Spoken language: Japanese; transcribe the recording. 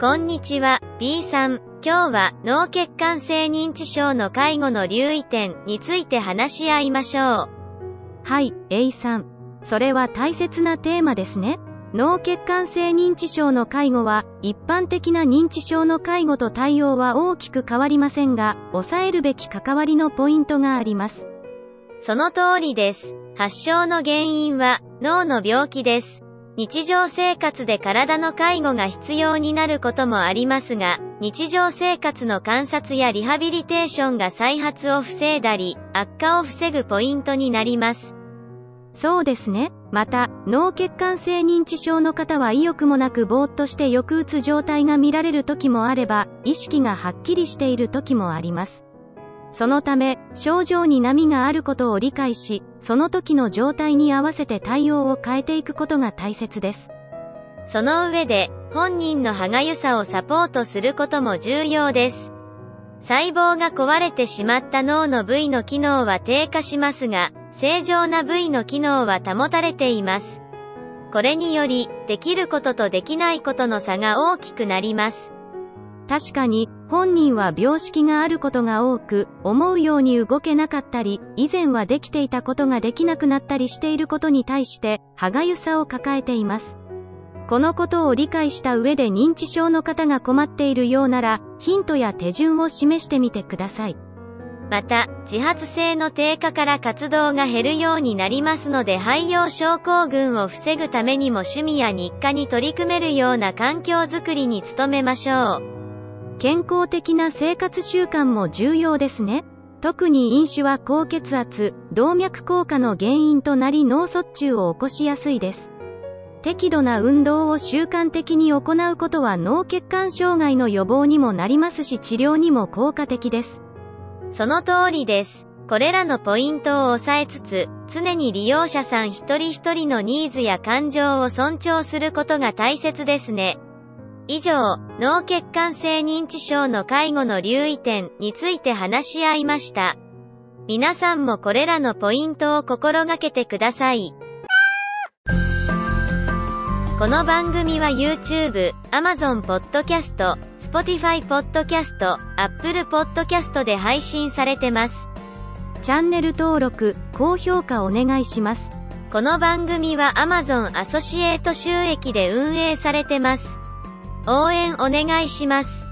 こんにちは、B さん。今日は脳血管性認知症の介護の留意点について話し合いましょう。はい、A さん。それは大切なテーマですね。脳血管性認知症の介護は、一般的な認知症の介護と対応は大きく変わりませんが、抑えるべき関わりのポイントがあります。その通りです。発症の原因は、脳の病気です。日常生活で体の介護が必要になることもありますが、日常生活の観察やリハビリテーションが再発を防いだり、悪化を防ぐポイントになります。そうですね。また、脳血管性認知症の方は意欲もなくぼーっとして抑うつ状態が見られる時もあれば、意識がはっきりしている時もあります。そのため、症状に波があることを理解し、その時の状態に合わせて対応を変えていくことが大切です。その上で、本人の歯がゆさをサポートすることも重要です。細胞が壊れてしまった脳の部位の機能は低下しますが、正常な部位の機能は保たれています。これにより、できることとできないことの差が大きくなります。確かに、本人は病識があることが多く、思うように動けなかったり、以前はできていたことができなくなったりしていることに対して、歯がゆさを抱えています。このことを理解した上で認知症の方が困っているようなら、ヒントや手順を示してみてください。また、自発性の低下から活動が減るようになりますので肺葉症候群を防ぐためにも趣味や日課に取り組めるような環境づくりに努めましょう。健康的な生活習慣も重要ですね。特に飲酒は高血圧、動脈硬化の原因となり脳卒中を起こしやすいです。適度な運動を習慣的に行うことは脳血管障害の予防にもなりますし治療にも効果的です。その通りです。これらのポイントを押さえつつ、常に利用者さん一人一人のニーズや感情を尊重することが大切ですね。以上、脳血管性認知症の介護の留意点について話し合いました。皆さんもこれらのポイントを心がけてください。この番組は YouTube、Amazon Podcast、Spotify Podcast、Apple Podcast で配信されてます。チャンネル登録、高評価お願いします。この番組は Amazon アソシエイト収益で運営されてます。応援お願いします。